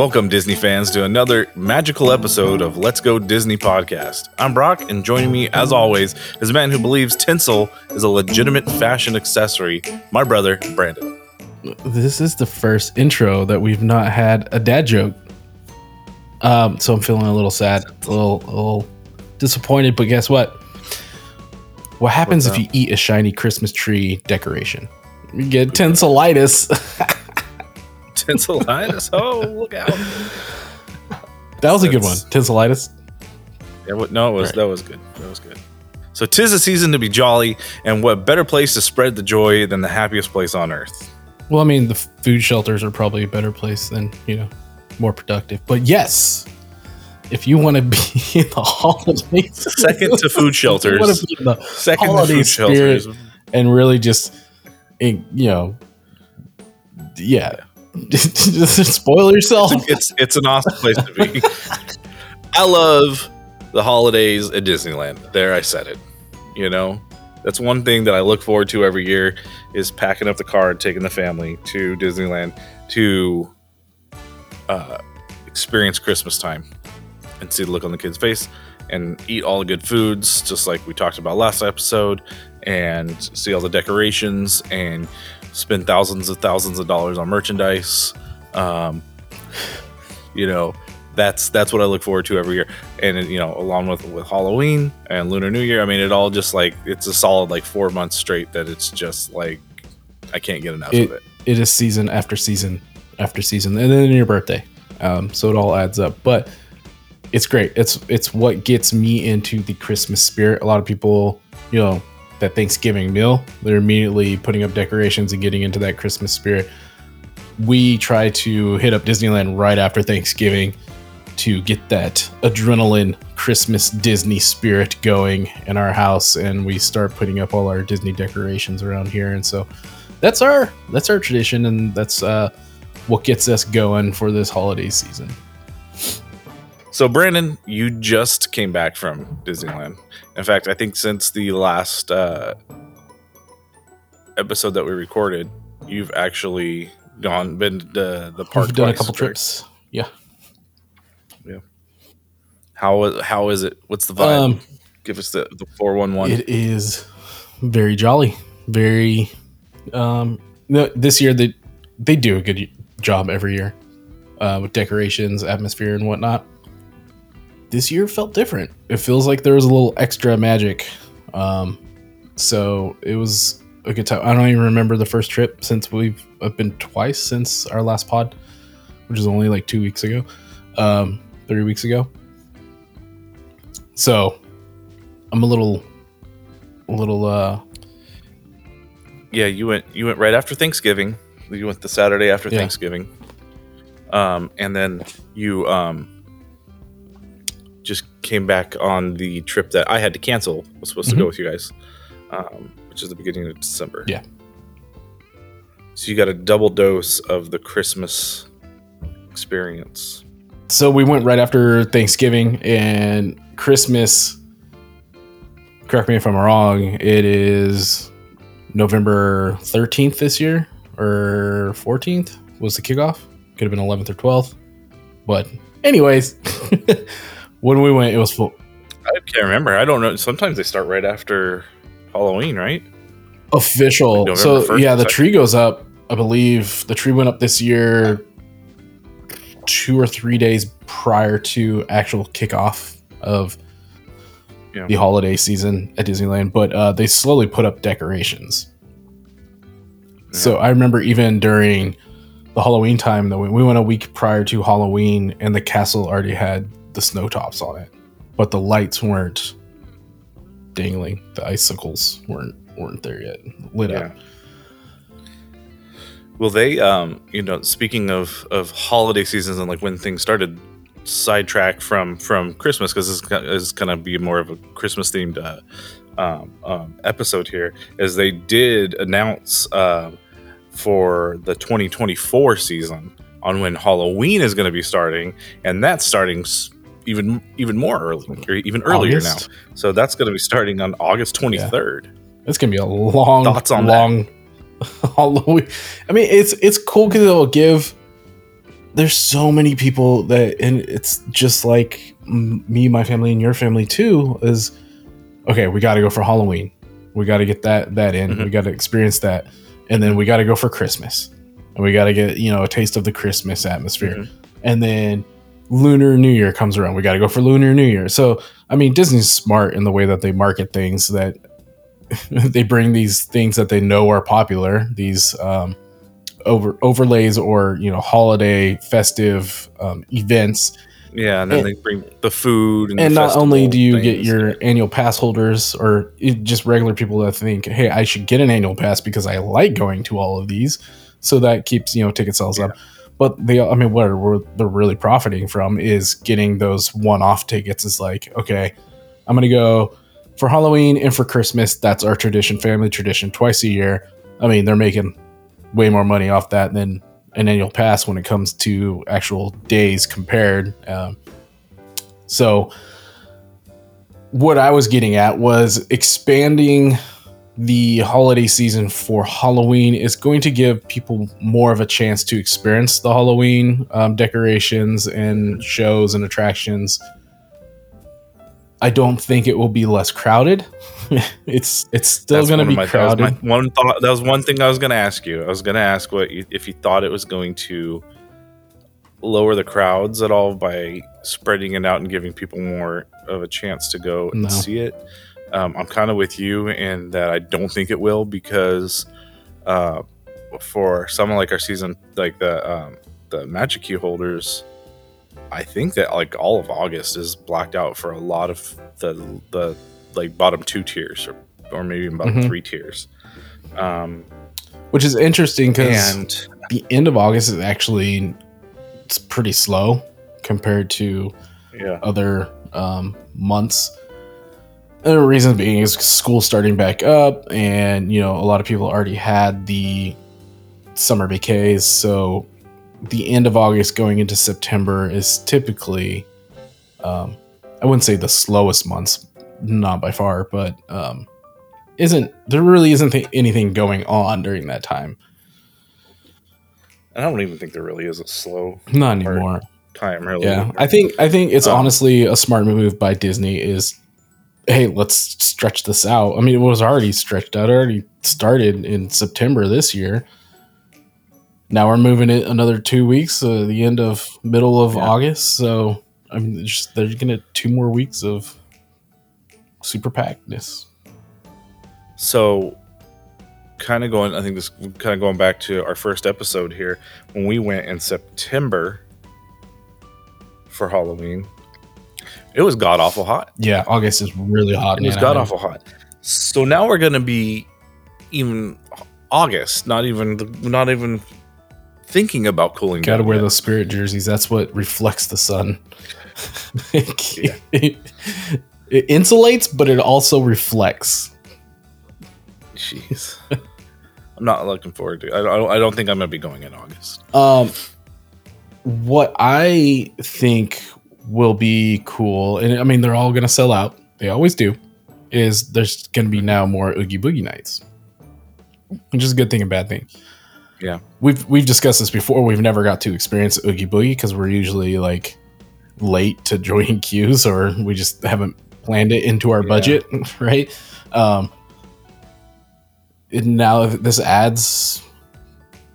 Welcome, Disney fans, to another magical episode of Let's Go Disney podcast. I'm Brock, and joining me, as always, is a man who believes tinsel is a legitimate fashion accessory, my brother, Brandon. This is the first intro that we've not had a dad joke. Um, so I'm feeling a little sad, a little, a little disappointed. But guess what? What happens if you eat a shiny Christmas tree decoration? You get tinselitis. Tinselitis? Oh, look out. that was a good one. That's- Tinselitis. Yeah, what- no, it was Right. that was good. That was good. So, tis a season to be jolly, and what better place to spread the joy than the happiest place on earth? Well, I mean, the food shelters are probably a better place than, you know, more productive. But yes, if you want to be in the holidays, Second to food if you wanna shelters. be in the Second to holiday food spirit shelters. and really just, eh, you know, yeah, just spoil yourself. It's it's an awesome place to be. I love the holidays at Disneyland. There, I said it. You know, that's one thing that I look forward to every year is packing up the car and taking the family to Disneyland to uh, experience Christmas time and see the look on the kids' face and eat all the good foods, just like we talked about last episode, and see all the decorations and spend thousands of thousands of dollars on merchandise. Um, you know, that's that's what I look forward to every year, and you know, along with with Halloween and Lunar New Year, I mean, it all just like it's a solid like four months straight that it's just like I can't get enough of it. it is season after season after season, and then your birthday. Um, so it all adds up, but it's great. It's it's what gets me into the Christmas spirit. A lot of people, you know, that Thanksgiving meal, they're immediately putting up decorations and getting into that Christmas spirit. We try to hit up Disneyland right after Thanksgiving to get that adrenaline Christmas Disney spirit going in our house, and we start putting up all our Disney decorations around here. And so that's our that's our tradition, and that's uh, what gets us going for this holiday season. So, Brandon, you just came back from Disneyland. In fact, I think since the last uh, episode that we recorded, you've actually gone been to the park. We've done a couple correct? trips. Yeah. Yeah. How how is it? What's the vibe? Um, Give us the the four one one. It is very jolly. Very. Um, no, this year they they do a good job every year uh, with decorations, atmosphere, and whatnot. This year felt different. It feels like there was a little extra magic. Um, so it was a good time. I don't even remember the first trip since we've I've been twice since our last pod, which is only like two weeks ago, um, three weeks ago. So I'm a little, a little. uh Yeah, you went you went right after Thanksgiving. You went the Saturday after Yeah. Thanksgiving. Um, and then you um just came back on the trip that I had to cancel. Was supposed to go with you guys, um, which is the beginning of December. Yeah. So you got a double dose of the Christmas experience. So we went right after Thanksgiving and Christmas. Correct me if I'm wrong. It is November 13th this year or 14th was the kickoff. Could have been 11th or 12th. But anyways, when we went, it was full. I can't remember. I don't know. Sometimes they start right after Halloween, right? official. Like so 1st, yeah, the tree goes up. I believe the tree went up this year, two or three days prior to actual kickoff of Yeah. the holiday season at Disneyland. But uh, they slowly put up decorations. So I remember even during the Halloween time that we, we went a week prior to Halloween, and the castle already had the snow tops on it, but the lights weren't dangling. The icicles weren't weren't there yet, lit up. Well, they, um, you know, speaking of of holiday seasons and like when things started, sidetrack from from Christmas because this is going to be more of a Christmas themed uh, um, um, episode here. Is they did announce uh, for the 2024 season on when Halloween is going to be starting, and that's starting even even more early, or even earlier August? now. So that's going to be starting on August 23rd. It's gonna be a long, Thoughts on long Halloween. I mean, it's it's cool because it'll give there's so many people that, and it's just like me, my family, and your family too. Is okay. We got to go for Halloween. We got to get that that in. Mhm. We got to experience that, and then we got to go for Christmas, and we got to get you know a taste of the Christmas atmosphere, Mhm. and then Lunar New Year comes around. We got to go for Lunar New Year. So I mean, Disney's smart in the way that they market things. That they bring these things that they know are popular. These um, over overlays or you know holiday festive um, events Yeah, and then And- they bring the food, and, and the not only do you get your annual pass holders or just regular people that think hey i should get an annual pass because i like going to all of these so that keeps you know ticket sales up but they i mean what we're, they're really profiting from is getting those one-off tickets. Is like okay i'm gonna go for halloween and for christmas. That's our tradition family tradition twice a year. I mean they're making way more money off that than an annual pass when it comes to actual days compared um, so what I was getting at was expanding the holiday season for Halloween is going to give people more of a chance to experience the Halloween um, decorations and shows and attractions. I don't think it will be less crowded. it's it's still going to be my- that was crowded. my one thought. That was one thing I was going to ask you. I was going to ask what you, if you thought it was going to lower the crowds at all by spreading it out and giving people more of a chance to go and No. see it. Um, I'm kind of with you in that I don't think it will because uh, for someone like our season, like the um, the Magic Key holders, I think that like all of August is blacked out for a lot of the the like bottom two tiers or or maybe even bottom Mhm. three tiers. Um, which is interesting because and the end of August is actually it's pretty slow compared to yeah, other um, months. The reason being is school starting back up, and you know a lot of people already had the summer vacays, so the end of August going into September is typically, um, I wouldn't say the slowest months, not by far, but um, isn't there really isn't th- anything going on during that time? I don't even think there really is a slow Not anymore. time. Really, Yeah, I think I think it's Um, honestly a smart move by Disney. Is hey, let's stretch this out. I mean, it was already stretched out. It already started in September this year. Now we're moving it another two weeks, uh, the end of middle of Yeah. August. So I mean, there's just, they're gonna two more weeks of super packedness. So, kind of going, I think this kind of going back to our first episode here when we went in September for Halloween. It was god awful hot. Yeah, August is really hot. It was god awful hot. So now we're gonna be even August, not even not even thinking about cooling. Got to wear yet. those spirit jerseys. That's what reflects the sun. it, it insulates, but it also reflects. Jeez. I'm not looking forward to. it. I don't. I don't think I'm gonna be going in August. Um, what I think will be cool, and I mean they're all going to sell out. They always do. Is there's going to be now more Oogie Boogie nights, which is a good thing and bad thing. Yeah. we've we've discussed this before. We've never got to experience Oogie Boogie because we're usually like late to join queues, or we just haven't planned it into our Yeah. budget, right? Um, now this adds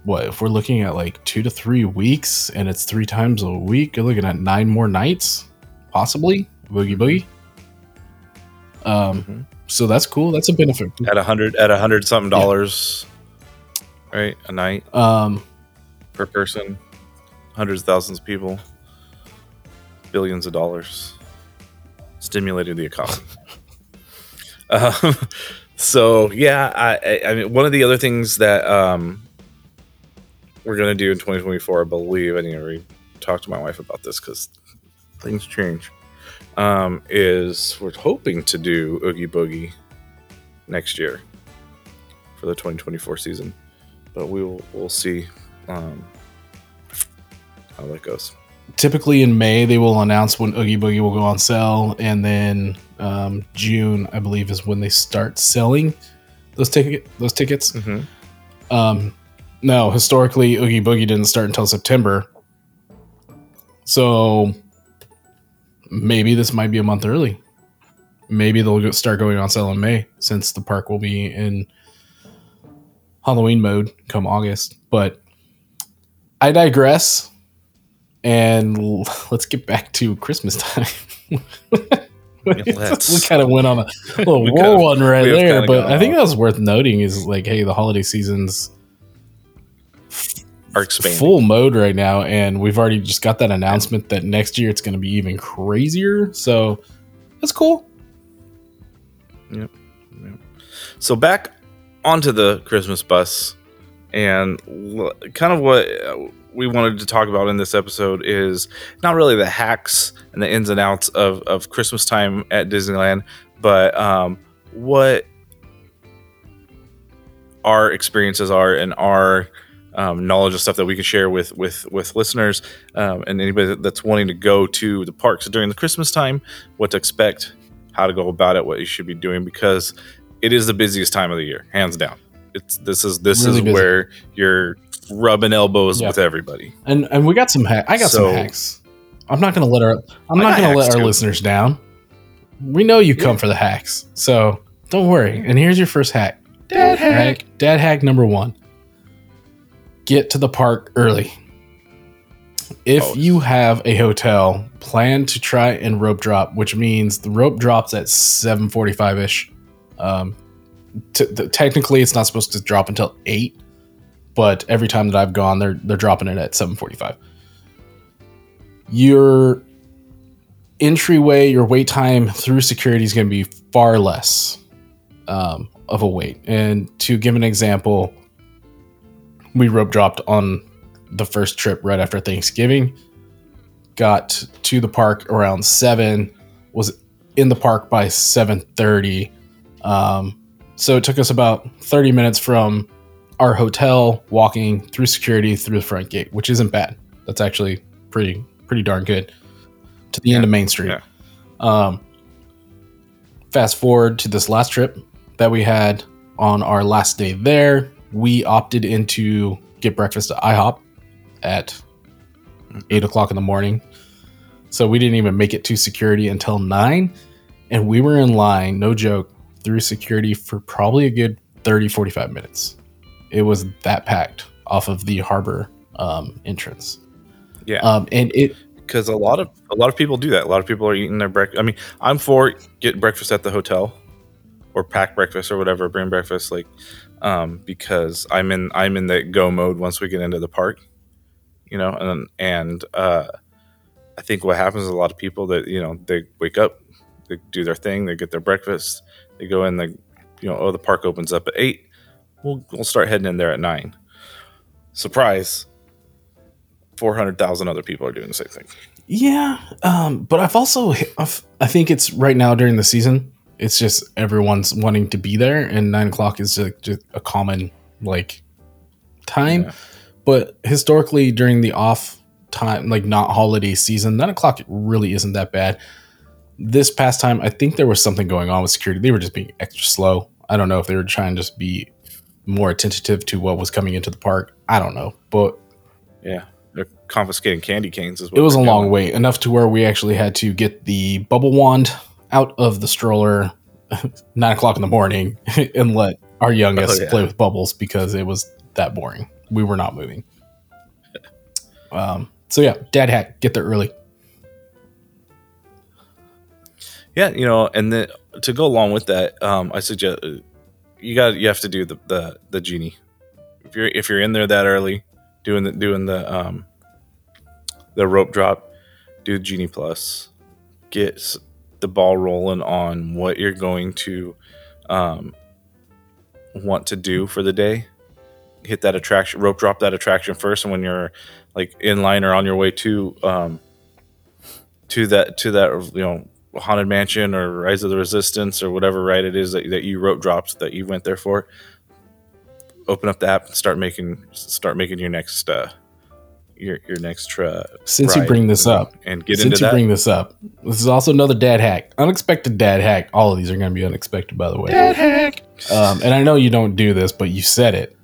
what if we're looking at like two to three weeks and it's three times a week you're looking at nine more nights possibly. Boogie boogie. Um Mhm. so that's cool. That's a benefit. At a hundred, at a hundred something dollars, right? A night? Um per person, hundreds of thousands of people, billions of dollars, stimulating the economy. um, so yeah, I, I, I mean, one of the other things that um, we're gonna do in 2024, I believe, I need to re- talk to my wife about this because things change. Um, is we're hoping to do Oogie Boogie next year for the 2024 season, but we will we'll see um, how that goes. typically in may they will announce when oogie boogie will go on sale and then um june i believe is when they start selling those ticket those tickets Mm-hmm. Um, no, historically, Oogie Boogie didn't start until September. So maybe this might be a month early. Maybe they'll start going on sale in May since the park will be in Halloween mode come August. But I digress. And let's get back to Christmas time. let's. we kind of went on a little war one right there, but I think that was worth noting is like, hey, the holiday season's Are expanding. full mode right now, and we've already just got that announcement that next year it's going to be even crazier. So that's cool. Yep. So back onto the Christmas bus, and l- kind of what uh, we wanted to talk about in this episode is not really the hacks and the ins and outs of, of Christmas time at Disneyland, but um, what our experiences are and our um, knowledge of stuff that we can share with with with listeners um, and anybody that's wanting to go to the parks during the Christmas time, what to expect, how to go about it, what you should be doing because it is the busiest time of the year, hands down. It's this is this Really is busy. where you're rubbing elbows Yeah. with everybody. And and we got some hack. I got So- some hacks. I'm not going to let our I'm I not going to let hacks our too. listeners down. We know you come Yeah. for the hacks, so don't worry. And here's your first hack. Dad hack. Dad hack number one. Get to the park early. If Oh. you have a hotel, plan to try and rope drop, which means the rope drops at 7:45 ish. Um, t- t- technically, it's not supposed to drop until eight, but every time that I've gone, they're they're dropping it at 7:45. Your entryway, your wait time through security is going to be far less um, of a wait. And to give an example, we rope dropped on the first trip right after Thanksgiving. Got to the park around seven. Was in the park by seven thirty. Um, so it took us about thirty minutes from our hotel walking through security through the front gate, which isn't bad. That's actually pretty pretty darn good. To the end of Main Street. Yeah. Um, fast forward to this last trip that we had on our last day there, we opted into get breakfast at IHOP at eight o'clock in the morning. So we didn't even make it to security until nine. And we were in line, no joke, through security for probably a good 30, 45 minutes. It was that packed off of the harbor um, entrance. Yeah. Um, and it, because a lot of a lot of people do that. A lot of people are eating their breakfast. I mean, I'm for get breakfast at the hotel, or pack breakfast or whatever, bring breakfast like, um, because I'm in I'm in that go mode once we get into the park, you know, and and uh, I think what happens is a lot of people that you know they wake up, they do their thing, they get their breakfast, they go in, they you know, oh the park opens up at eight, we'll we'll start heading in there at nine. Surprise. 400,000 other people are doing the same thing. Yeah, um, but I've also I've, I think it's right now during the season. It's just everyone's wanting to be there, and nine o'clock is just, just a common like time. Yeah. But historically, during the off time, like not holiday season, nine o'clock really isn't that bad. This past time, I think there was something going on with security. They were just being extra slow. I don't know if they were trying to just be more attentive to what was coming into the park. I don't know, but Yeah, they're confiscating candy canes as well. it was a long wait, enough to where we actually had to get the bubble wand out of the stroller nine o'clock in the morning and let our youngest Oh, yeah. play with bubbles because it was that boring. We were not moving. Um, so yeah, dad hack, get there early. Yeah, you know, and then to go along with that, um, I suggest uh, you got you have to do the, the the genie. If you're if you're in there that early, doing the doing the um the rope drop, do the genie plus, get the ball rolling on what you're going to um want to do for the day. Hit that attraction, rope drop that attraction first, and when you're like in line or on your way to um to that to that you know haunted mansion or rise of the resistance or whatever ride it is that, that you rope dropped that you went there for open up the app and start making start making your next uh your your next uh Since you bring this up, and get Since into you that bring this up, this is also another dad hack. Unexpected dad hack. All of these are going to be unexpected, by the way. Dad hack Um, and I know you don't do this, but you said it.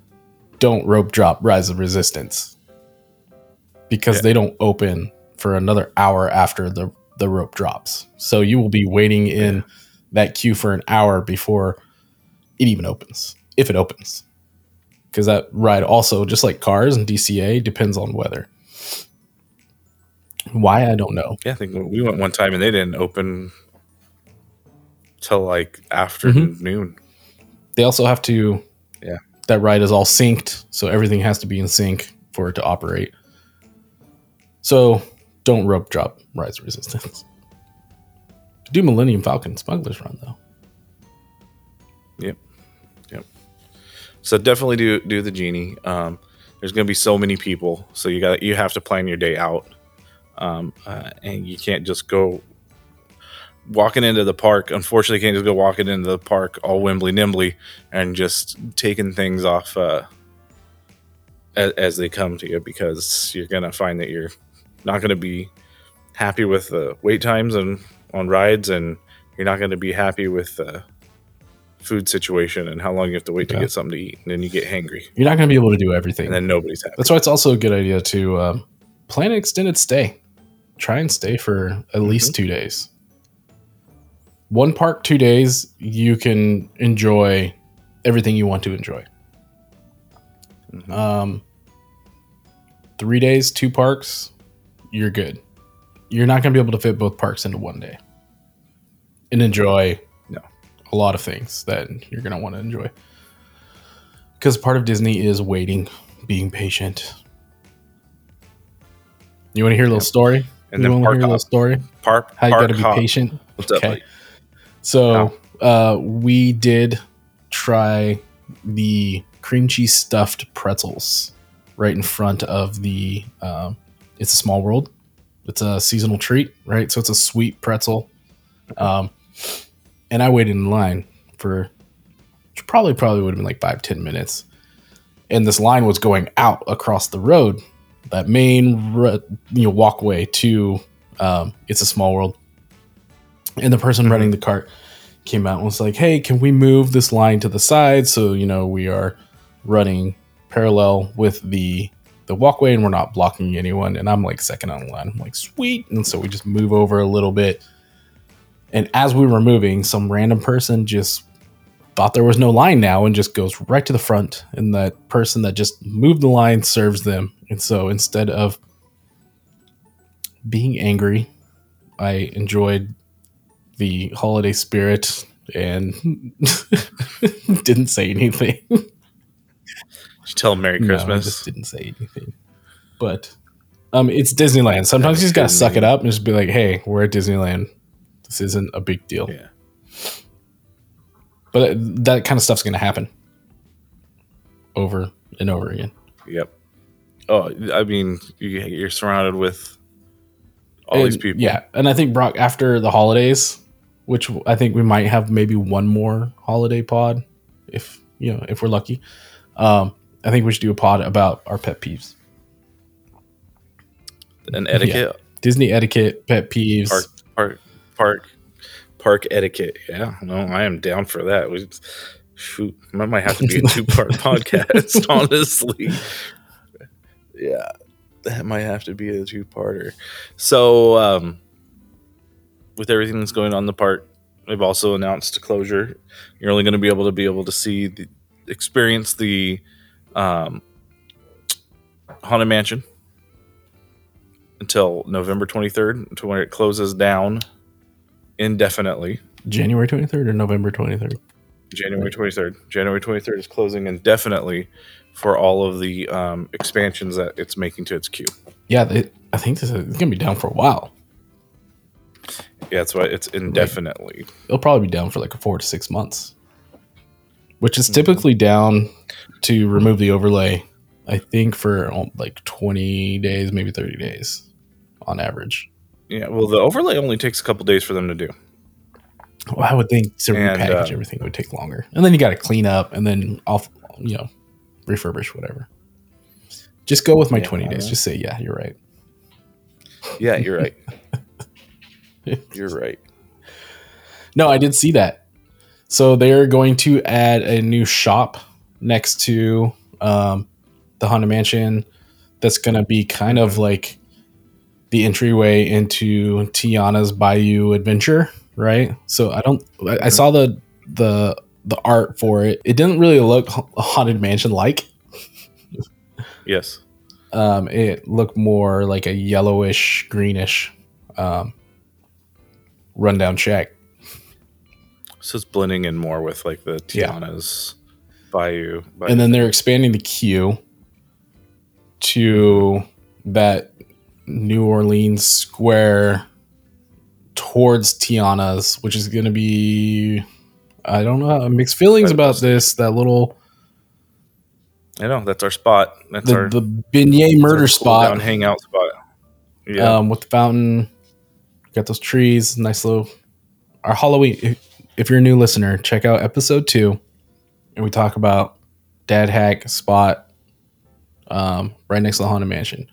Don't rope drop Rise of Resistance because Yeah. they don't open for another hour after the the rope drops. So you will be waiting in that queue for an hour before it even opens, if it opens. Because that ride also, just like cars and DCA, depends on weather. Why I don't know. Yeah, I think we went one time and they didn't open till like afternoon. Mm-hmm. Noon. They also have to. Yeah. That ride is all synced, so everything has to be in sync for it to operate. So don't rope drop rise resistance. Do Millennium Falcon Smuggler's Run though. Yep. So definitely do do the genie. Um, there's going to be so many people, so you got you have to plan your day out, um, uh, and you can't just go walking into the park. Unfortunately, you can't just go walking into the park all wimbly nimbly and just taking things off uh, as, as they come to you because you're going to find that you're not going to be happy with the wait times and on rides, and you're not going to be happy with the food situation and how long you have to wait to get something to eat, and then you get hangry, You're not going to be able to do everything. and then nobody's happy. That's why it's also a good idea to um, plan an extended stay. Try and stay for at least two days. One park, two days, you can enjoy everything you want to enjoy. Mhm. Um, three days, two parks, you're good. You're not going to be able to fit both parks into one day and enjoy. A lot of things that you're going to want to enjoy. Because part of Disney is waiting, being patient. You want to hear a little Yep. story? And you then park hear a little story? park, How you got to be patient? What's Okay. buddy? So uh, we did try the cream cheese stuffed pretzels right in front of the. Um, it's a small world. It's a seasonal treat, right? So it's a sweet pretzel. Um, and I waited in line for probably probably would have been like five ten minutes, and this line was going out across the road, that main you know walkway to. Um, it's a small world, and the person running the cart came out and was like, "Hey, can we move this line to the side so you know we are running parallel with the the walkway and we're not blocking anyone?" And I'm like second on the line. I'm like, "Sweet!" And so we just move over a little bit. And as we were moving, some random person just thought there was no line now and just goes right to the front. And that person that just moved the line serves them. And so instead of being angry, I enjoyed the holiday spirit and didn't say anything. You tell 'em Merry No, I Christmas? just didn't say anything. But um, it's Disneyland. Sometimes you just gotta suck it up and just be like, "Hey, we're at Disneyland. This isn't a big deal." yeah. But that kind of stuff's gonna happen over and over again. Yep. Oh, I mean, you, you're surrounded with all these people. Yeah, and I think Brock after the holidays, which I think we might have maybe one more holiday pod, if you know if we're lucky. Um, I think we should do a pod about our pet peeves, And etiquette, Disney etiquette, pet peeves. park, park, park, park etiquette. Yeah, no, I am down for that. We, shoot, that might have to be a two part podcast, honestly. Yeah, that might have to be a two parter. So, um, with everything that's going on in the park, they've also announced a closure. You're only going to be able to be able to see the experience the um, haunted mansion until November 23rd, until when it closes down indefinitely. January twenty third or November twenty third. January 23rd. January 23rd is closing indefinitely for all of the um, expansions that it's making to its queue. Yeah, they, I think this is it's gonna be down for a while. Yeah, that's why it's indefinitely. It'll probably be down for like four to six months, which is typically down to remove the overlay. I think for um, like twenty days, maybe thirty days, on average. Yeah, well, the overlay only takes a couple days for them to do. Well, I would think to And, repackage uh, everything would take longer, and then you got to clean up, and then I'll you know refurbish whatever. Just go with my Yeah. twenty days. Just say yeah, you're right. Yeah, you're right. you're right. No, I did see that. So they're going to add a new shop next to um, the Haunted Mansion. That's going to be kind of like the entryway into Tiana's Bayou Adventure, right? So I don't. I, I saw the the the art for it. It didn't really look haunted mansion like. Yes. Um, it looked more like a yellowish, greenish, um, rundown shack. So it's blending in more with like the Yeah. Tiana's Bayou. Bayou. and then they're expanding the queue to that New Orleans square towards Tiana's, which is going to be I don't know mixed feelings about this. That little I know that's our spot. That's the, our the beignet murder cool spot down hangout spot. Yeah. um, with the fountain. Got those trees, nice little. Our Halloween. If, if you're a new listener, check out episode two, and we talk about Dad Hack spot, um, right next to the Haunted Mansion.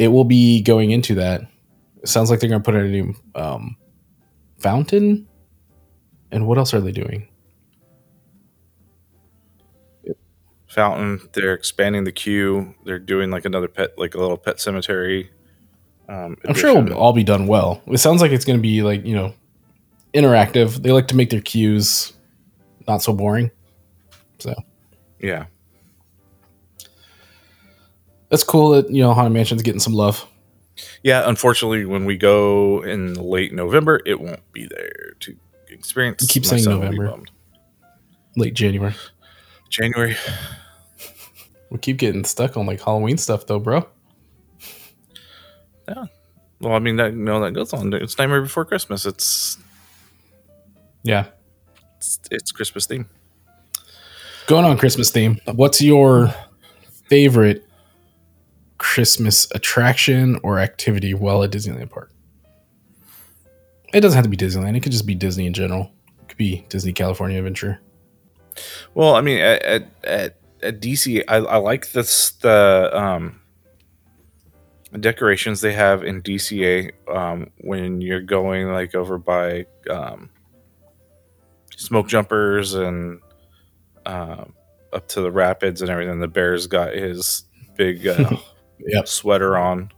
It will be going into that. It sounds like they're going to put in a new um, fountain. And what else are they doing? Fountain. They're expanding the queue. They're doing like another pet, like a little pet cemetery. Um, I'm sure it'll all be done well. It sounds like it's going to be like you know, interactive. They like to make their queues not so boring. So Yeah. That's cool that you know Haunted Mansion's getting some love. Yeah. Unfortunately, when we go in late November, it won't be there to experience. You keep saying son will be November. Late January. January. We keep getting stuck on like Halloween stuff though, bro. Yeah. Well, I mean, that, you know, that goes on. It's Nightmare Before Christmas. It's Yeah. it's, it's Christmas theme. Going on Christmas theme. What's your favorite Christmas attraction or activity while at Disneyland Park? It doesn't have to be Disneyland. It could just be Disney in general. It could be Disney California Adventure. Well, I mean, at at, at, DC, I, I like this the um, decorations they have in DCA um, when you're going like over by um, smoke jumpers and um, up to the rapids and everything. The bear's got his big uh, Yep. sweater on,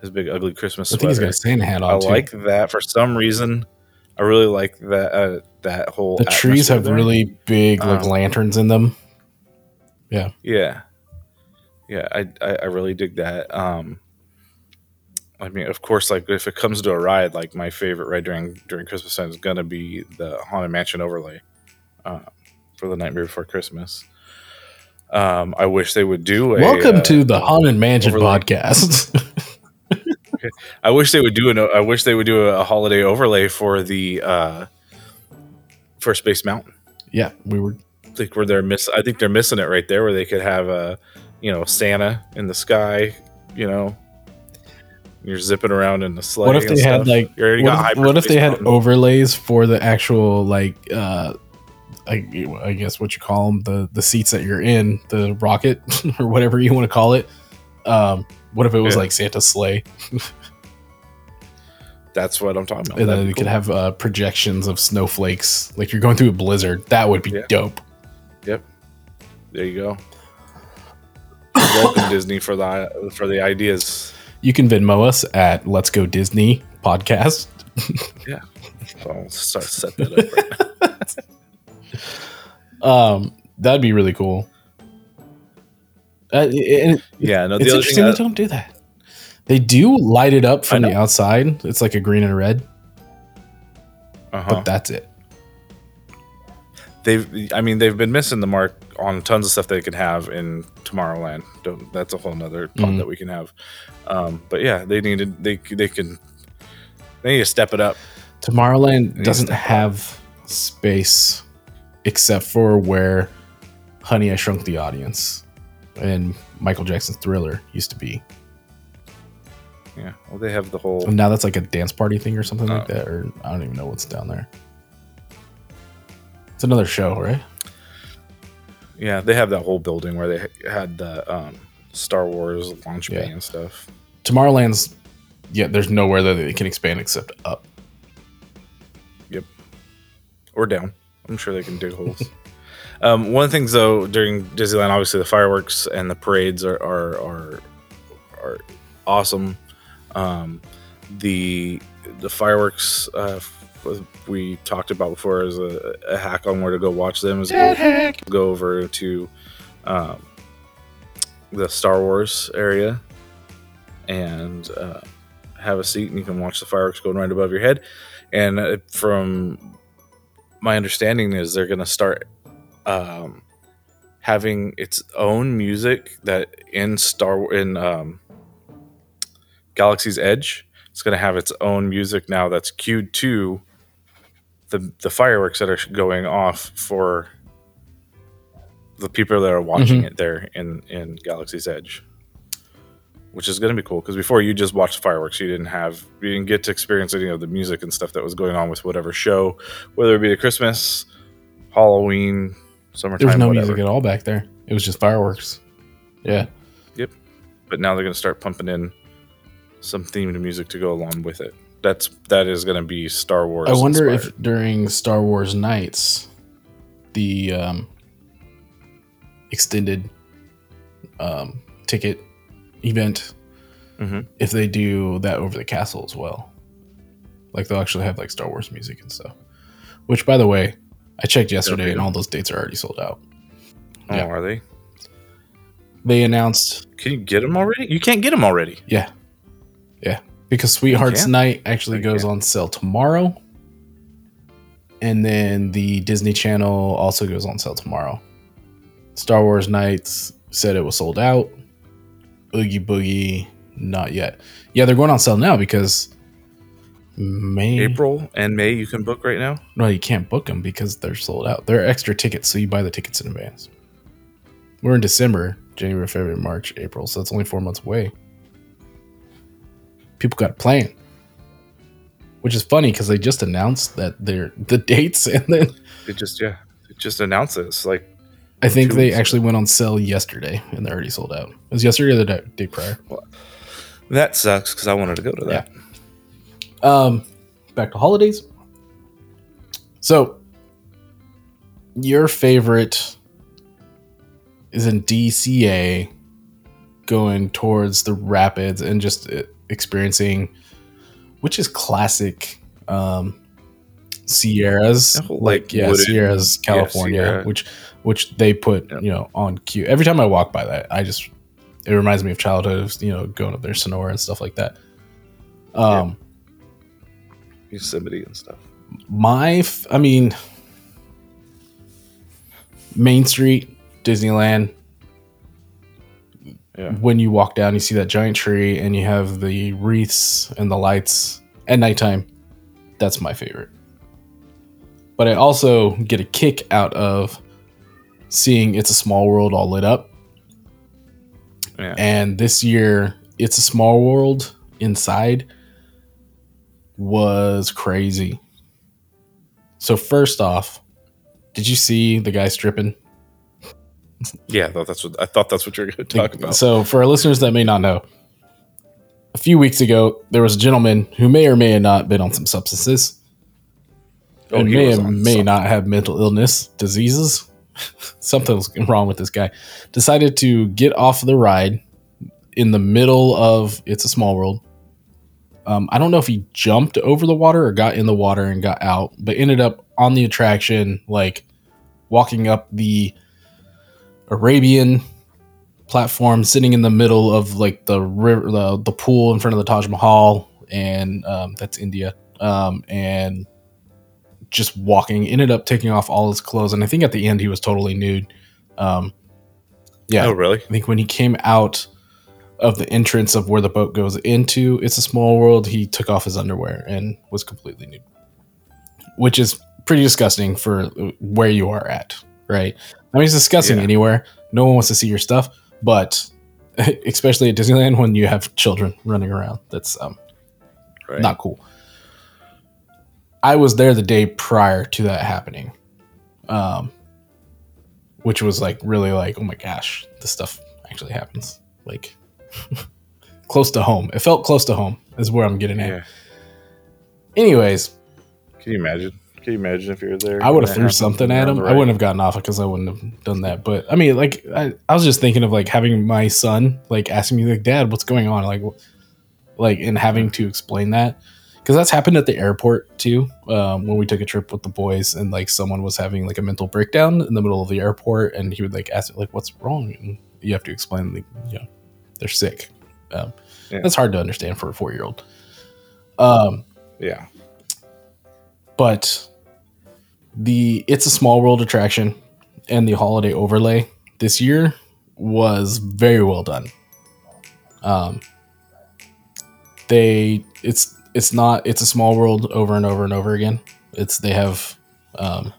his big ugly Christmas I think he's sweater. got a Santa hat on I too. like that for some reason. I really like that uh, that whole. the trees have there. really big like Um, lanterns in them. Yeah, yeah, I, I I really dig that. Um, I mean, of course, like if it comes to a ride, like my favorite ride during during Christmas time is gonna be the Haunted Mansion overlay uh, for the Nightmare Before Christmas. Um, I wish they would do a. Welcome uh, to the Haunted Mansion overlay. podcast. I wish they would do an. I wish they would do a, holiday overlay for the uh, for Space Mountain. yeah, we were I think where they're miss. I think they're missing it right there, where they could have a, you know, Santa in the sky. You know, you're zipping around in the sleigh. What if they had, like, what if, what if they had overlays for the actual like uh I, I guess what you call them the the seats that you're in the rocket or whatever you want to call it um what if it was Yeah. like Santa's sleigh That's what I'm talking about. and That'd then you could have uh, projections of snowflakes like you're going through a blizzard that would be Yeah. dope yep There you go. Welcome Disney for the for the ideas. you can Venmo us at Let's Go Disney podcast yeah I'll start set that up. Right now. um that'd be really cool uh, it- Yeah, no. The it's other interesting thing they don't do that. They do light it up from the outside. It's like a green and a red, uh but that's it. they've i mean they've been missing the mark on tons of stuff they could have in tomorrowland Don't- that's a whole nother talk Mhm. that we can have um but yeah they needed they they can they need to step it up Tomorrowland doesn't have space except for where Honey I Shrunk the Audience and Michael Jackson's Thriller used to be. yeah well they have the whole And now that's like a dance party thing or something like Oh. that, or I don't even know what's down there. It's another show, right? yeah they have that whole building where they had the um star wars launch bay and stuff Tomorrowland's yeah, there's nowhere that they can expand except up. Yep. Or down i'm sure they can dig holes um one of the things though during disneyland obviously the fireworks and the parades are are are, are awesome. Um, the the fireworks uh, we talked about before as a, a, hack on where to go watch them is go, go, over to um, the Star Wars area and uh, have a seat, and you can watch the fireworks going right above your head. And uh, from my understanding is they're going to start um, having its own music that in Star in um, Galaxy's Edge. It's going to have its own music now that's cued to the the fireworks that are going off for the people that are watching mm-hmm. it there in in Galaxy's Edge, which is going to be cool because before you just watched fireworks, you didn't have you didn't get to experience any of the music and stuff that was going on with whatever show, whether it be a Christmas, Halloween, summertime. There was no whatever. music at all back there. It was just fireworks. Yeah. Yep. But now they're going to start pumping in some themed music to go along with it. That's that is going to be Star Wars. I wonder inspired. if during Star Wars nights, the um, extended um, ticket event, mm-hmm. if they do that over the castle as well, like they'll actually have like Star Wars music and stuff. Which, by the way, I checked yesterday, and all those dates are already sold out. Oh, yeah. are they? They announced. Can you get them already? You can't get them already. Yeah, yeah, because Sweethearts Night actually goes on sale tomorrow, and then the Disney Channel also goes on sale tomorrow. Star Wars Nights said it was sold out. Oogie Boogie, not yet. Yeah, they're going on sale now because May, April, and May you can book right now. No, you can't book them because they're sold out. They're extra tickets, so you buy the tickets in advance. We're in December, January, February, March, April, so that's only four months away. People got a plan, which is funny because they just announced that they're the dates, and then they just yeah, they just announced this like. I think they actually went on sale yesterday, and they're already sold out. It was yesterday or the day, day prior. Well, that sucks because I wanted to go to that. Yeah. Um, back to holidays. So, your favorite is in DCA, going towards the rapids and just uh, experiencing, which is classic um, Sierras, like, like yeah, wooden, Sierras, California, yeah, Sierra. which which they put yep. you know on cue. Every time I walk by that, I just it reminds me of childhood, you know, going up there Sonora and stuff like that. Um, Yosemite and stuff. My, f- I mean, Main Street, Disneyland. Yeah. When you walk down, you see that giant tree, and you have the wreaths and the lights at nighttime. That's my favorite. But I also get a kick out of seeing It's a Small World all lit up. Yeah. And this year, It's a Small World inside was crazy. So first off, did you see the guy stripping? Yeah, I thought that's what I thought that's what you're going to talk about. So for our listeners that may not know, a few weeks ago there was a gentleman who may or may have not been on some substances, oh, and may or may something. not have mental illness, diseases. something was wrong with this guy. Decided to get off the ride in the middle of It's a Small World um, I don't know if he jumped over the water or got in the water and got out, but ended up on the attraction, like walking up the Arabian platform, sitting in the middle of like the river, the, the pool in front of the Taj Mahal, and um, that's India, um, and just walking. Ended up taking off all his clothes, and I think at the end he was totally nude. Um, yeah. Oh, really? I think when he came out of the entrance of where the boat goes into It's a Small World, he took off his underwear and was completely nude, which is pretty disgusting for where you are at, right? I mean, it's disgusting yeah. anywhere. No one wants to see your stuff, but especially at Disneyland when you have children running around, that's um, right. not cool. I was there the day prior to that happening, um, which was like really like, oh my gosh, this stuff actually happens. Like, close to home. It felt close to home. Is where I'm getting at. Yeah. Anyways, can you imagine? Can you imagine if you were there? I would have threw something at him. Right? I wouldn't have gotten off because I wouldn't have done that. But I mean, like, I, I was just thinking of like having my son like asking me like, "Dad, what's going on?" Like, like and having to explain that because that's happened at the airport too um, when we took a trip with the boys and like someone was having like a mental breakdown in the middle of the airport and he would like ask like what's wrong and you have to explain like you know they're sick um, Yeah. that's hard to understand for a four year old um, Yeah. but the it's a small world attraction and the holiday overlay this year was very well done um they it's it's not it's a small world over and over and over again it's they have um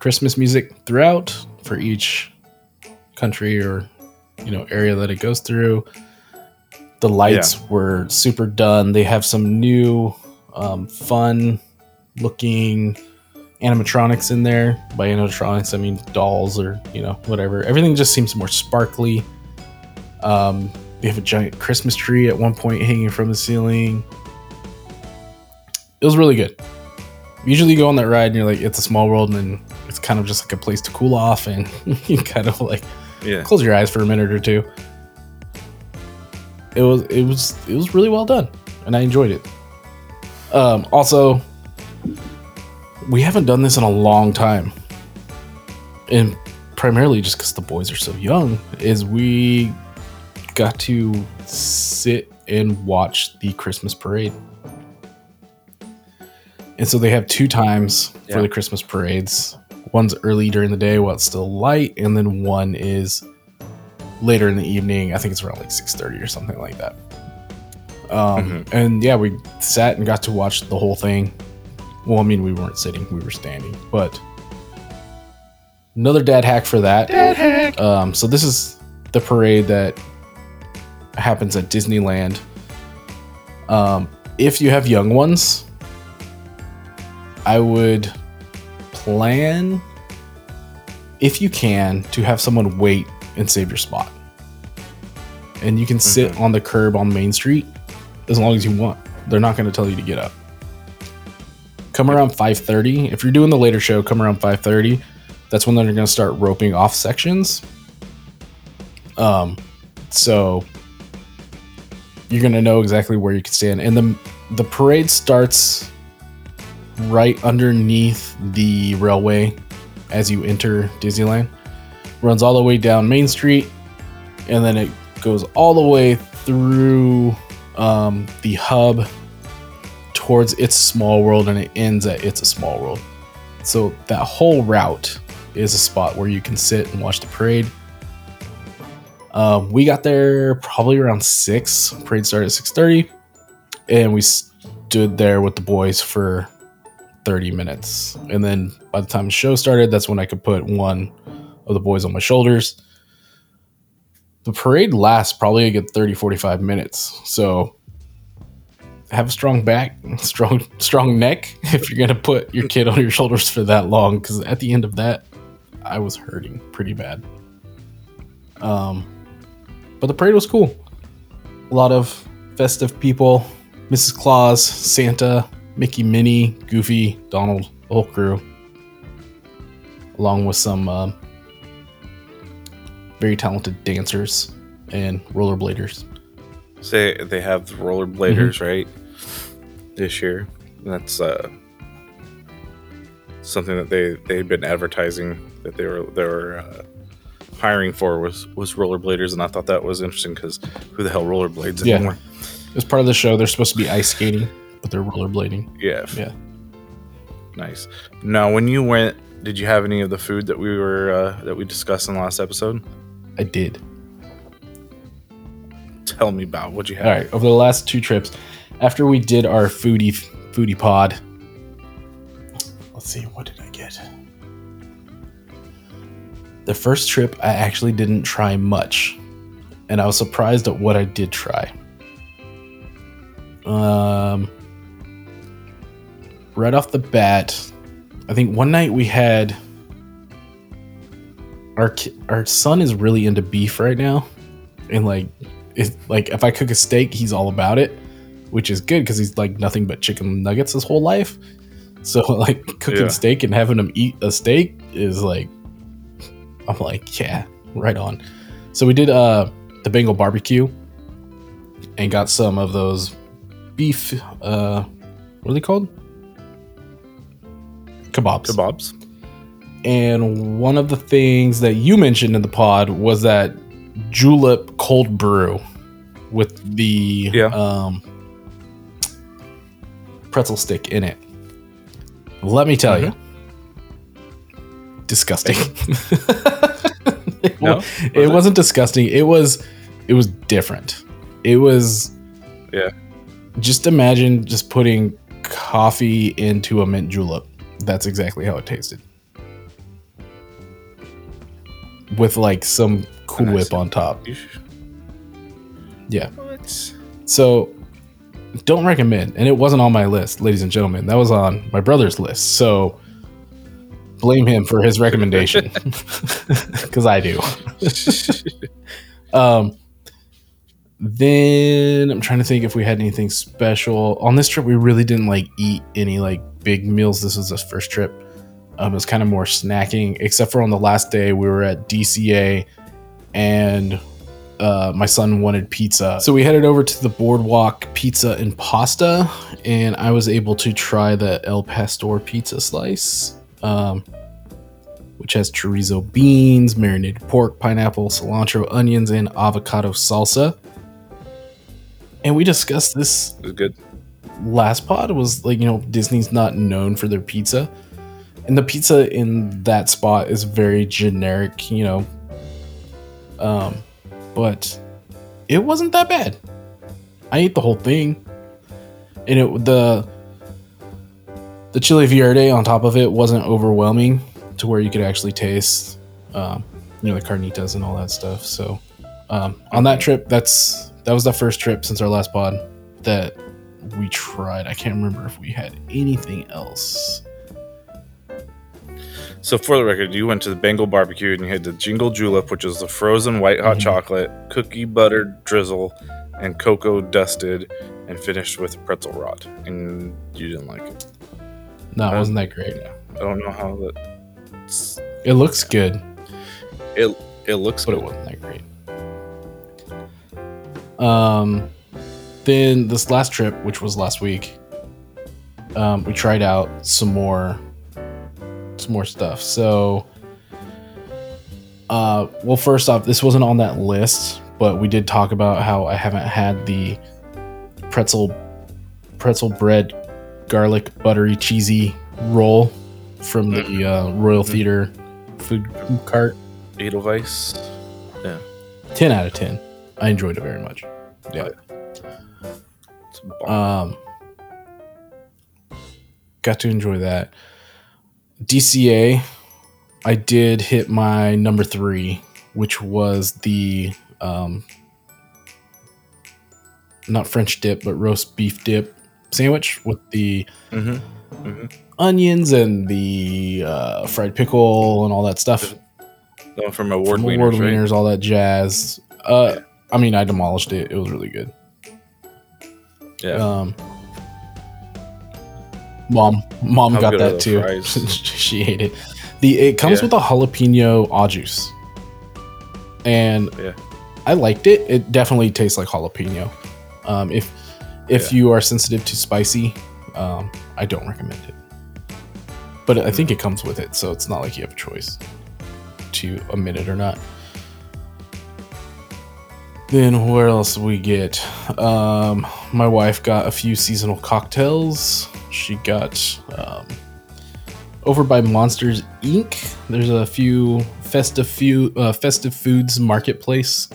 christmas music throughout for each country or you know area that it goes through the lights were super done they have some new um, fun looking animatronics in there. By animatronics, I mean dolls or you know whatever. Everything just seems more sparkly. Um, they have a giant Christmas tree at one point hanging from the ceiling. It was really good. Usually, you go on that ride and you're like, it's a small world, and then it's kind of just like a place to cool off, and you kind of like Yeah. close your eyes for a minute or two. It was it was it was really well done, and I enjoyed it. Um, also, we haven't done this in a long time, and primarily just because the boys are so young. Is we got to sit and watch the Christmas parade, and so they have two times Yeah. for the Christmas parades. One's early during the day while it's still light, and then one is later in the evening. I think it's around like six thirty or something like that. Um, And yeah, we sat and got to watch the whole thing. Well, I mean, we weren't sitting; we were standing. But another dad hack for that. Dad hack. Um, so this is the parade that happens at Disneyland. Um, if you have young ones, I would plan, if you can, to have someone wait and save your spot. And you can sit on the curb on Main Street as long as you want. They're not going to tell you to get up. Come around 5:30. If you're doing the later show, come around 5:30. That's when they're going to start roping off sections. Um, so you're to know exactly where you can stand, and the the parade starts right underneath the railway as you enter Disneyland. Runs all the way down Main Street, and then it goes all the way through um, the hub towards It's Small World, and it ends at It's a Small World. So that whole route is a spot where you can sit and watch the parade. Um, we got there probably around six. Parade started at six thirty, and we stood there with the boys for 30 minutes. And then by the time the show started, that's when I could put one of the boys on my shoulders. The parade lasts probably a good 30, 45 minutes. So have a strong back, strong, strong neck if you're to put your kid on your shoulders for that long. Because at the end of that, I was hurting pretty bad. Um, but the parade was cool. A lot of festive people, Mrs. Claus, Santa, Mickey, Minnie, Goofy, Donald, the whole crew, along with some um, very talented dancers and rollerbladers. Say they have the rollerbladers, right? This year. That's uh something that they they'd been advertising that they were they were uh, hiring for was was rollerbladers, and I thought that was interesting because who the hell rollerblades Yeah. anymore? As part of the show, they're supposed to be ice skating, but they're rollerblading. Yeah, Yeah. nice. Now, when you went, did you have any of the food that we were uh, that we discussed in the last episode? I did. Tell me about what you had. All right, over the last two trips, after we did our foodie foodie pod, let's see, what did I The first trip, I actually didn't try much, and I was surprised at what I did try. Um, right off the bat, I think one night we had our our son is really into beef right now, and like if like if I cook a steak, he's all about it, which is good because he's like nothing but chicken nuggets his whole life. So like cooking Yeah. steak and having him eat a steak is like, I'm like, yeah, right on. So we did uh the Bengal barbecue, and got some of those beef. Uh, what are they called? Kebabs. Kebabs. And one of the things that you mentioned in the pod was that julep cold brew with the Yeah. um, pretzel stick in it. Let me tell you, disgusting. it, No? wa- it Was it? wasn't disgusting. It was it was different. It was Yeah. just imagine just putting coffee into a mint julep. That's exactly how it tasted. With like some Cool Nice. Whip on top. Yeah. What? So don't recommend. And it wasn't on my list, ladies and gentlemen. That was on my brother's list. So blame him for his recommendation. Because I do. Um, then I'm trying to think if we had anything special on this trip. We really didn't like eat any like big meals. This was the first trip. Um, it was kind of more snacking, except for on the last day we were at DCA, and uh, my son wanted pizza. So we headed over to the Boardwalk Pizza and Pasta, and I was able to try the El Pastor pizza slice. Um, which has chorizo beans, marinated pork, pineapple, cilantro, onions, and avocado salsa. And we discussed this It was good. last pod was like, you know, Disney's not known for their pizza. And the pizza in that spot is very generic, you know. Um, but it wasn't that bad. I ate the whole thing. And it the the chili verde on top of it wasn't overwhelming to where you could actually taste um, you know the carnitas and all that stuff. So um, on that trip, that's that was the first trip since our last pod that we tried. I can't remember if we had anything else. So for the record, you went to the Bengal barbecue and you had the Jingle Julep, which is the frozen white hot Mhm. chocolate, cookie butter drizzle, and cocoa dusted, and finished with pretzel rod. And you didn't like it. No, it wasn't that great. I don't know how that. It looks good, It it looks but it wasn't that great. Um, then this last trip, which was last week, um, we tried out some more, some more stuff. So, uh, well, first off, this wasn't on that list, but we did talk about how I haven't had the pretzel, pretzel bread, garlic buttery cheesy roll from the uh, Royal Theater food cart. Edelweiss. Yeah. 10 out of 10. I enjoyed it very much. Yeah. Um, got to enjoy that. DCA, I did hit my number three, which was the um, not French dip, but roast beef dip sandwich with the Mhm. onions and the uh, fried pickle and all that stuff. The one from Award From Wieners, award right? all that jazz. Uh, I mean, I demolished it. It was really good. Yeah. Um, mom, mom How got that too. she ate it. The it comes Yeah. with a jalapeno au juice, and Yeah. I liked it. It definitely tastes like jalapeno. Um, if if Yeah. you are sensitive to spicy, um, I don't recommend it. But I think it comes with it, so it's not like you have a choice to omit it or not. Then where else we get? Um, my wife got a few seasonal cocktails. She got um, over by Monsters Inc. There's a few festive few uh, festive foods marketplace.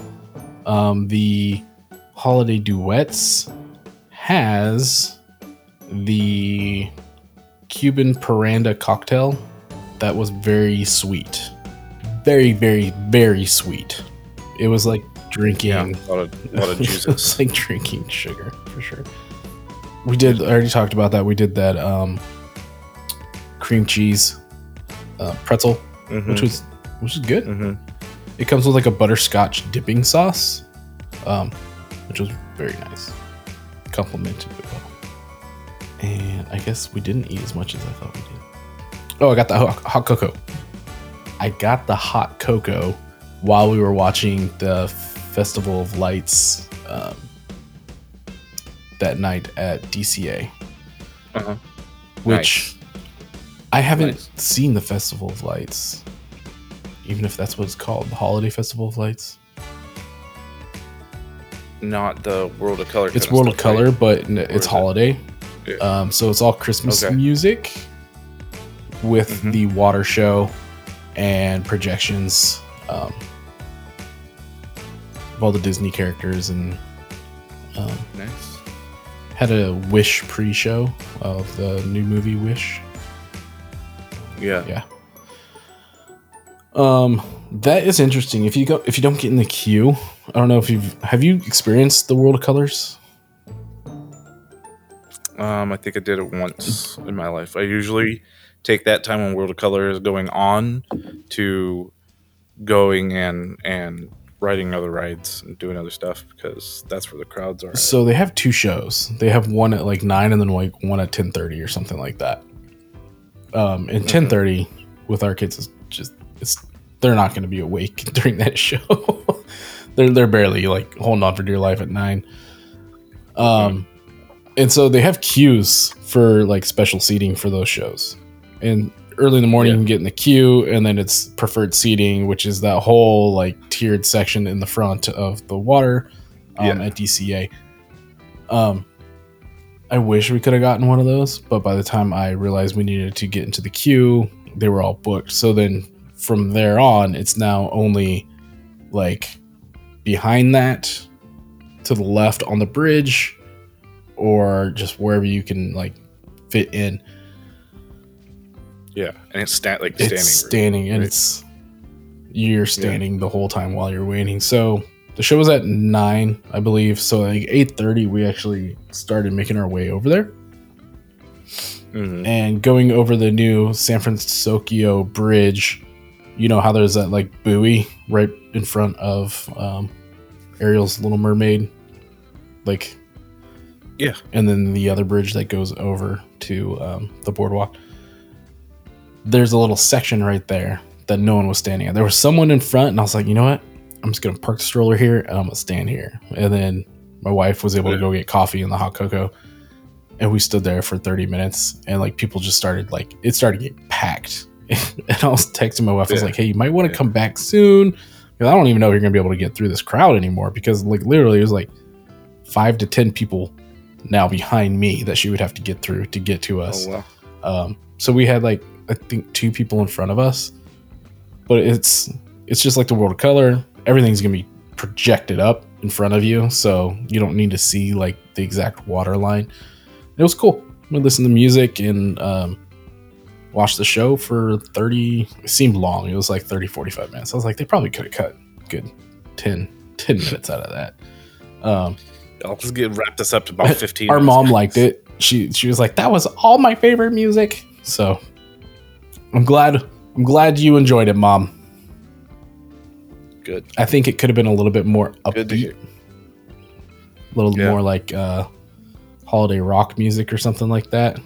Um, the holiday duets has the Cuban Parranda cocktail that was very sweet, very very very sweet. It was like drinking Yeah. A lot of, a lot of juices. like drinking sugar for sure. We did. I already talked about that. We did that um, cream cheese uh, pretzel, Mhm. which was which is good. Mhm. It comes with like a butterscotch dipping sauce, um, which was very nice. Complimented it well. And I guess we didn't eat as much as I thought we did. Oh, I got the hot, hot cocoa. I got the hot cocoa while we were watching the Festival of Lights um, that night at DCA, Uh-huh. which I haven't Nice. seen the Festival of Lights, even if that's what it's called, the Holiday Festival of Lights. Not the World of Color. It's World of stuff, right? Color, but n- it's is it? holiday. Yeah. Um, so it's all Christmas Okay. music with Mhm. the water show and projections um, of all the Disney characters and um, Nice. had a Wish pre-show of the new movie Wish. Yeah. Yeah. Um, that is interesting. If you go, if you don't get in the queue, I don't know if you've have you experienced the World of Colors. Um, I think I did it once in my life. I usually take that time when World of Color is going on to going and and riding other rides and doing other stuff because that's where the crowds are. at. So they have two shows. They have one at like nine, and then like one at ten thirty or something like that. Um, and ten thirty with our kids is just it's they're not going to be awake during that show. they're they're barely like holding on for dear life at nine. Um, and so they have queues for like special seating for those shows. And early in the morning, Yeah. you can get in the queue, and then it's preferred seating, which is that whole like tiered section in the front of the water um, Yeah. at DCA. Um, I wish we could have gotten one of those, but by the time I realized we needed to get into the queue, they were all booked. So then from there on, it's now only like behind that to the left on the bridge or just wherever you can like fit in. yeah, and it's sta- like standing. it's standing and right? it's you're standing the whole time while you're waiting. So the show was at nine, I believe. So like eight thirty, we actually started making our way over there Mhm. and going over the new San Francisco Bridge. You know how there's that like buoy right in front of um, Ariel's Little Mermaid, like Yeah. and then the other bridge that goes over to um, the boardwalk. There's a little section right there that no one was standing at. There was someone in front, and I was like, you know what? I'm just gonna park the stroller here, and I'm gonna stand here. And then my wife was able to go get coffee and the hot cocoa, and we stood there for 30 minutes, and like people just started like it started getting packed. and I was texting my wife. I was like, hey, you might want to Yeah. come back soon." Because I don't even know if you're gonna be able to get through this crowd anymore because like literally it was like five to ten people now behind me that she would have to get through to get to us. Oh wow. Um, so we had like I think two people in front of us, but it's it's just like the world of color. Everything's gonna be projected up in front of you, so you don't need to see like the exact water line. It was cool. We listened to music and um, watched the show for 30 it seemed long it was like 30 45 minutes i was like they probably could have cut a good 10 10 minutes out of that um, I'll just get wrap this up to about fifteen. our mom liked it. She she was like, "That was all my favorite music." So I'm glad I'm glad you enjoyed it, mom. Good. I think it could have been a little bit more upbeat, a little Yeah. more like uh, holiday rock music or something like that.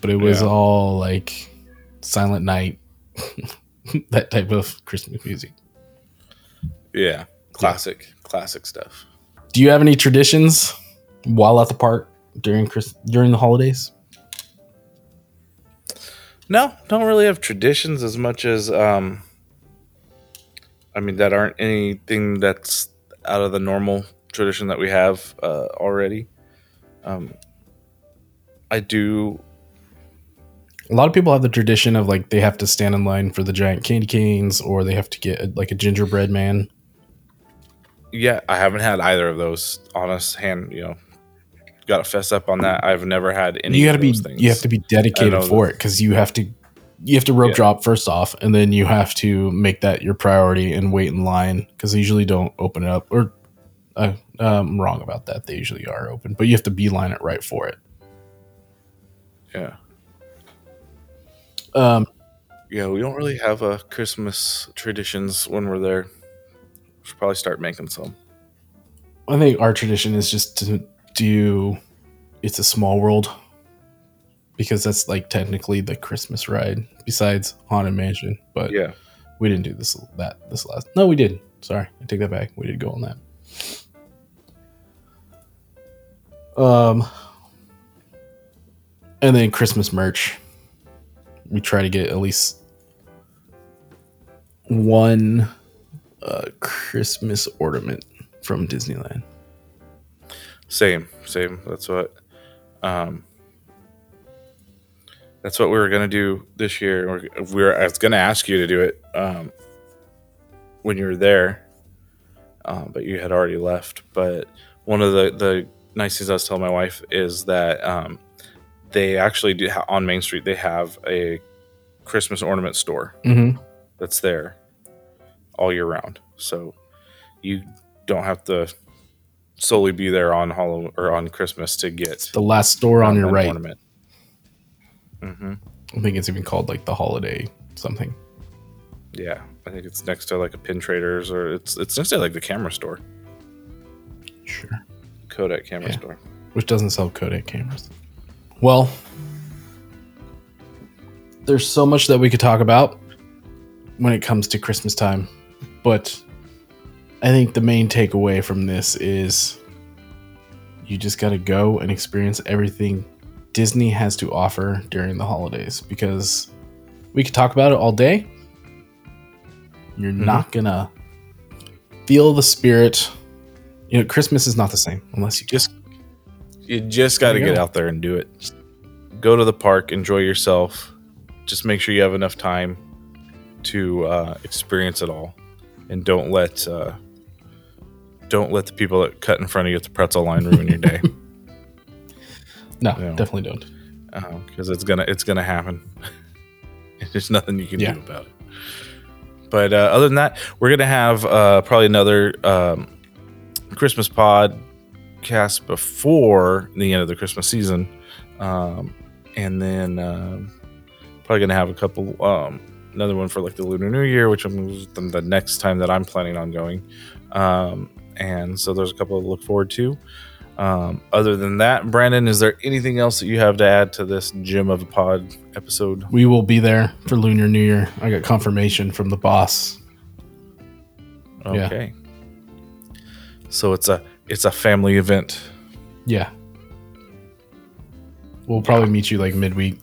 But it was Yeah. all like Silent Night, that type of Christmas music. Yeah. Classic. Classic stuff. Do you have any traditions while at the park during Chris during the holidays? No, don't really have traditions as much as um I mean that aren't anything that's out of the normal tradition that we have uh already. Um I do A lot of people have the tradition of like they have to stand in line for the giant candy canes or they have to get a, like a gingerbread man. yeah, I haven't had either of those honest hand, you know. Got to fess up on that. I've never had any you got to be things. you have to be dedicated for that- it because you have to you have to rope Yeah. drop first off and then you have to make that your priority and wait in line because they usually don't open it up or uh, I'm wrong about that they usually are open but you have to beeline it right for it. Yeah. Um, Yeah, we don't really have a Christmas traditions when we're there. We Should probably start making some. I think our tradition is just to do it's a small world because that's like technically the Christmas ride besides Haunted Mansion, but Yeah. we didn't do this that this last. No, we did. Sorry, I take that back. We did go on that. Um, and then Christmas merch. We try to get at least one uh, Christmas ornament from Disneyland. Same, same. That's what. Um, that's what we were gonna do this year. We're, we were. I was gonna ask you to do it um, when you were there, uh, but you had already left. But one of the the nice things I was telling my wife is that um, they actually do ha- on Main Street. They have a Christmas ornament store Mm-hmm. that's there all year round. So you don't have to solely be there on Halloween or on Christmas to get The last store on your right. ornament. hmm I think it's even called like the holiday something. Yeah, I think it's next to like a pin traders or it's it's next to like the camera store, Sure. Kodak camera Yeah. store. Which doesn't sell Kodak cameras. Well, there's so much that we could talk about when it comes to Christmas time, but I think the main takeaway from this is you just got to go and experience everything Disney has to offer during the holidays because we could talk about it all day. You're mm-hmm. not going to feel the spirit. You know, Christmas is not the same unless you Just you just got to get go. out there and do it. Just go to the park, enjoy yourself. Just make sure you have enough time to uh, experience it all, and don't let uh, don't let the people that cut in front of you at the pretzel line ruin your day. No, Yeah. definitely don't. because it's gonna it's gonna happen. There's nothing you can Yeah. do about it. But uh, other than that, we're gonna have uh, probably another um, Christmas podcast before the end of the Christmas season, um, and then um probably gonna have a couple um, another one for like the Lunar New Year, which I'm the next time that I'm planning on going. Um, and so there's a couple to look forward to. Um, other than that, Brandon, is there anything else that you have to add to this gem of a pod episode? We will be there for Lunar New Year. I got confirmation from the boss. Yeah. Okay. So it's a it's a family event. Yeah. We'll probably meet you like midweek.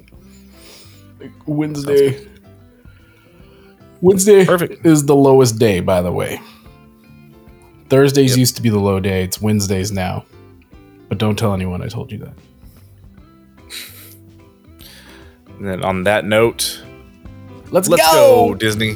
Like Wednesday. Wednesday Perfect. is the lowest day, by the way. Thursdays Yep. used to be the low day. It's Wednesdays now. But don't tell anyone I told you that. And then on that note, Let's, let's go, Disney.